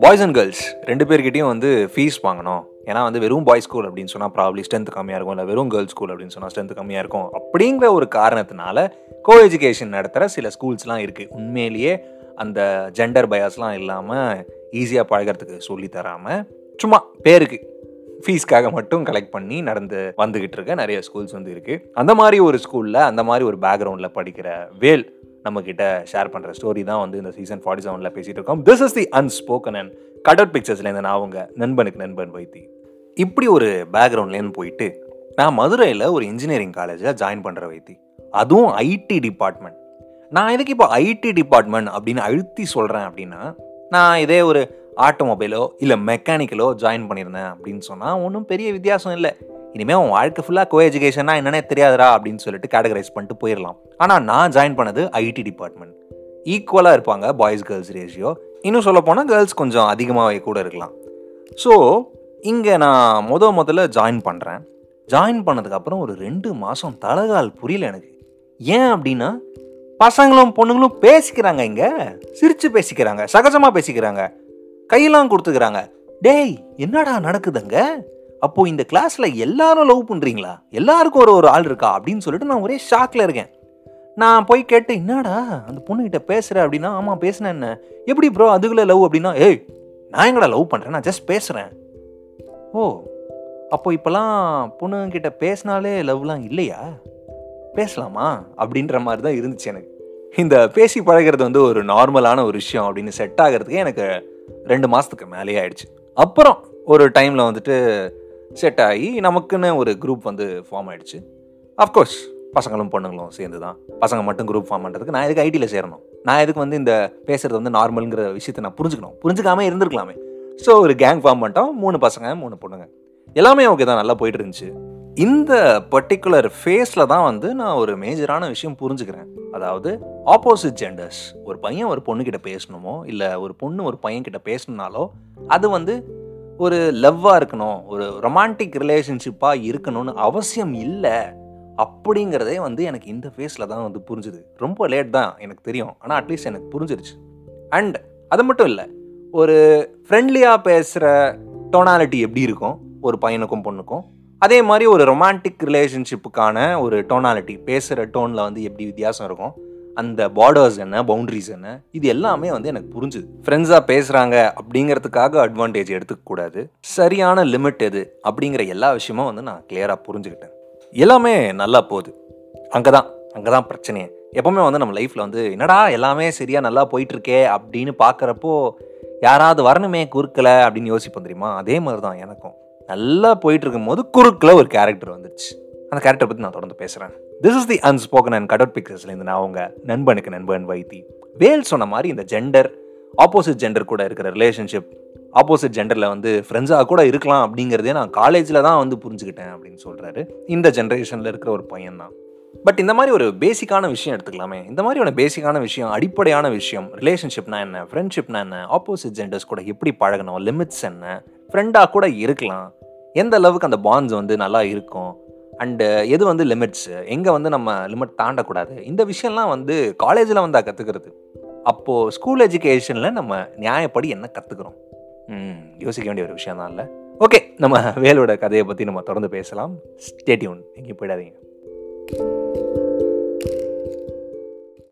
Boys and girls ரெண்டு பேர்கிட்டையும் வந்து fees வாங்கணும். ஏன்னா வந்து வெறும் பாய்ஸ் ஸ்கூல் அப்படின்னு சொன்னால் ப்ராப்ளி ஸ்ட்ரென்த் கம்மியாக இருக்கும் இல்லை வெறும் கேர்ள்ஸ் ஸ்கூல் அப்படின்னு சொன்னால் ஸ்ட்ரென்த் கம்மியாக இருக்கும். அப்படிங்கிற ஒரு காரணத்தினால கோ எஜுகேஷன் நடத்துகிற சில ஸ்கூல்ஸ்லாம் இருக்குது உண்மையிலேயே அந்த ஜெண்டர் பயாஸ்லாம் இல்லாமல் ஈஸியாக பழகிறதுக்கு சொல்லி தராமல் சும்மா பேருக்கு ஃபீஸ்க்காக மட்டும் கலெக்ட் பண்ணி நடந்து வந்துக்கிட்டு இருக்க நிறைய ஸ்கூல்ஸ் வந்து இருக்குது அந்த மாதிரி ஒரு ஸ்கூலில் அந்த மாதிரி ஒரு பேக்ரவுண்டில் படிக்கிற வேல் நம்ம கிட்ட ஷேர் பண்ணுற ஸ்டோரி தான் வந்து இந்த சீசன் ஃபார்ட்டி செவனில் பேசிகிட்டு இருக்கோம். This is the unspoken and cut பிக்சர்ஸ்லேருந்து நான் அவங்க நண்பனுக்கு நண்பன் வைத்தி. இப்படி ஒரு பேக்ரவுண்ட்லேருந்து போயிட்டு நான் மதுரையில் ஒரு இன்ஜினியரிங் காலேஜில் ஜாயின் பண்ணுற வைத்தி. அதுவும் ஐடி டிபார்ட்மெண்ட் நான் எதுக்கு இப்போ ஐடி டிபார்ட்மெண்ட் அப்படின்னு அழுத்தி சொல்கிறேன் அப்படின்னா நான் இதே ஒரு ஆட்டோமொபைலோ இல்லை மெக்கானிக்கலோ ஜாயின் பண்ணியிருந்தேன் அப்படின்னு சொன்னால் ஒன்றும் பெரிய வித்தியாசம் இல்லை. இனிமேல் உன் வாழ்க்கை ஃபுல்லாக கோ எஜுகேஷன்னா என்னன்னே தெரியாதரா அப்படின்னு சொல்லிட்டு கேட்டகரைஸ் பண்ணிட்டு போயிடலாம் ஆனால் நான் ஜாயின் பண்ணது ஐடி டிபார்ட்மெண்ட் ஈக்குவலாக இருப்பாங்க பாய்ஸ் கேர்ள்ஸ் ரேஷியோ இன்னும் சொல்ல போனால் கேர்ள்ஸ் கொஞ்சம் அதிகமாகவே கூட இருக்கலாம். ஸோ இங்கே நான் முத முதல்ல ஜாயின் பண்ணுறேன் ஜாயின் பண்ணதுக்கப்புறம் ஒரு ரெண்டு மாதம் தலகால் புரியல எனக்கு. ஏன் அப்படின்னா பசங்களும் பொண்ணுங்களும் பேசிக்கிறாங்க இங்கே. சிரித்து பேசிக்கிறாங்க சகஜமாக பேசிக்கிறாங்க. கையெல்லாம் கொடுத்துக்கிறாங்க. டேய் என்னடா நடக்குதுங்க அப்போ இந்த கிளாஸ்ல எல்லாரும் லவ் பண்றீங்களா? எல்லாருக்கும் ஒரு ஒரு ஆள் இருக்கா? அப்படின்னு சொல்லிட்டு நான் ஒரே ஷாக்ல இருக்கேன். நான் போய் கேட்டு என்னடா அந்த பொண்ணுகிட்ட பேசுற அப்படின்னா ஆமா பேசினேன் என்ன? எப்படி ப்ரோ அதுக்குள்ள லவ் அப்படின்னா ஏய் நான் எங்கடா லவ் பண்றேன்? நான் ஜஸ்ட் பேசுறேன். ஓ அப்போ இப்போலாம் பொண்ணுங்கிட்ட பேசினாலே லவ்லாம் இல்லையா? பேசலாமா? அப்படின்ற மாதிரி தான் இருந்துச்சு எனக்கு. இந்த பேசி பழகிறது வந்து ஒரு நார்மலான ஒரு விஷயம் அப்படின்னு செட் ஆகிறதுக்கு எனக்கு ரெண்டு மாதத்துக்கு மேலேயே ஆயிடுச்சு. அப்புறம் ஒரு டைமில் வந்துட்டு செட் ஆகி நமக்குன்னு ஒரு குரூப் வந்து ஃபார்ம் ஆயிடுச்சு. அஃப்கோர்ஸ் பசங்களும் பொண்ணுங்களும் சேர்ந்து தான் பசங்க மட்டும் குரூப் ஃபார்ம் பண்ணுறதுக்கு நான் எதுக்கு ஐடியில் சேரணும்? நான் எதுக்கு வந்து இந்த பேசுறது வந்து நார்மலுங்கிற விஷயத்தை நான் புரிஞ்சுக்கணும்? புரிஞ்சுக்காம இருந்திருக்கலாமே. ஸோ ஒரு கேங் ஃபார்ம் பண்ணிட்டோம். மூணு பசங்க மூணு பொண்ணுங்க. எல்லாமே ஓகே தான். நல்லா போயிட்டு இருந்துச்சு. இந்த பர்டிகுலர் ஃபேஸில் தான் வந்து நான் ஒரு மேஜரான விஷயம் புரிஞ்சுக்கிறேன். அதாவது ஆப்போசிட் ஜெண்டர்ஸ் ஒரு பையன் ஒரு பொண்ணுக்கிட்ட பேசணுமோ இல்லை ஒரு பொண்ணு ஒரு பையன்கிட்ட பேசணுனாலோ அது வந்து ஒரு லவ்வாக இருக்கணும் ஒரு ரொமான்டிக் ரிலேஷன்ஷிப்பாக இருக்கணும்னு அவசியம் இல்லை அப்படிங்கிறதே வந்து எனக்கு இந்த ஃபேஸில் தான் வந்து புரிஞ்சுது. ரொம்ப லேட் தான் எனக்கு தெரியும். ஆனால் அட்லீஸ்ட் எனக்கு புரிஞ்சிருச்சு. அண்ட் அது மட்டும் இல்லை ஒரு ஃப்ரெண்ட்லியாக பேசுகிற டோனாலிட்டி எப்படி இருக்கும்? ஒரு பையனுக்கும் பொண்ணுக்கும். அதே மாதிரி ஒரு ரொமான்டிக் ரிலேஷன்ஷிப்புக்கான ஒரு டோனாலிட்டி பேசுகிற டோனில் வந்து எப்படி வித்தியாசம் இருக்கும்? அந்த பார்டர்ஸ் என்ன பவுண்ட்ரிஸ் என்ன இது எல்லாமே வந்து எனக்கு புரிஞ்சுது. ஃப்ரெண்ட்ஸாக பேசுகிறாங்க அப்படிங்கிறதுக்காக அட்வான்டேஜ் எடுத்துக்கக்கூடாது சரியான லிமிட் எது அப்படிங்கிற எல்லா விஷயமும் வந்து நான் கிளியராக புரிஞ்சுக்கிட்டேன். எல்லாமே நல்லா போகுது. அங்கே தான் அங்கே தான் பிரச்சனையே. எப்போவுமே வந்து நம்ம லைஃப்பில் வந்து என்னடா எல்லாமே சரியாக நல்லா போயிட்டுருக்கே அப்படின்னு பார்க்குறப்போ யாராவது வரணுமே குறுக்கலை அப்படின்னு யோசிப்போம் தெரியுமா? அதே மாதிரி தான் எனக்கும். நல்லா போயிட்டு இருக்கும்போது குறுக்கில் ஒரு கேரக்டர் வந்துருச்சு. அந்த கேரக்டர் பற்றி நான் தொடர்ந்து பேசுகிறேன் this is the unspoken and cutout பிக்சர்ஸ்லேருந்து நான் அவங்க நண்பனுக்கு நண்பன் வைத்தி. வேல் சொன்ன மாதிரி இந்த ஜெண்டர் ஆப்போசிட் ஜெண்டர் கூட இருக்கிற ரிலேஷன்ஷிப் ஆப்போசிட் ஜெண்டரில் வந்து ஃப்ரெண்ட்ஸாக கூட இருக்கலாம் அப்படிங்கிறதே நான் காலேஜில் தான் வந்து புரிஞ்சுக்கிட்டேன் அப்படின்னு சொல்கிறாரு இந்த ஜென்ரேஷனில் இருக்கிற ஒரு பையன் தான். பட் இந்த மாதிரி ஒரு பேசிக்கான விஷயம் எடுத்துக்கலாமே. இந்த மாதிரியான பேசிக்கான விஷயம் அடிப்படையான விஷயம் ரிலேஷன்ஷிப்னா என்ன ஃப்ரெண்ட்ஷிப்னா என்ன ஆப்போசிட் ஜெண்டர்ஸ் கூட எப்படி பழகணும் லிமிட்ஸ் என்ன ஃப்ரெண்டாக கூட இருக்கலாம். எந்த அளவுக்கு அந்த பாண்ட்ஸ் வந்து நல்லா இருக்கும் அண்டு எது வந்து லிமிட்ஸ்? எங்கே வந்து நம்ம லிமிட் தாண்டக்கூடாது? இந்த விஷயம்லாம் வந்து காலேஜில் வந்தால் கற்றுக்கிறது அப்போது ஸ்கூல் எஜுகேஷனில் நம்ம நியாயப்படி என்ன கற்றுக்குறோம் யோசிக்க வேண்டிய ஒரு விஷயம் தான் இல்லை? ஓகே நம்ம வேலோட கதையை பற்றி நம்ம தொடர்ந்து பேசலாம். ஸ்டேட்யூன் எங்கேயும் போயிடாதீங்க.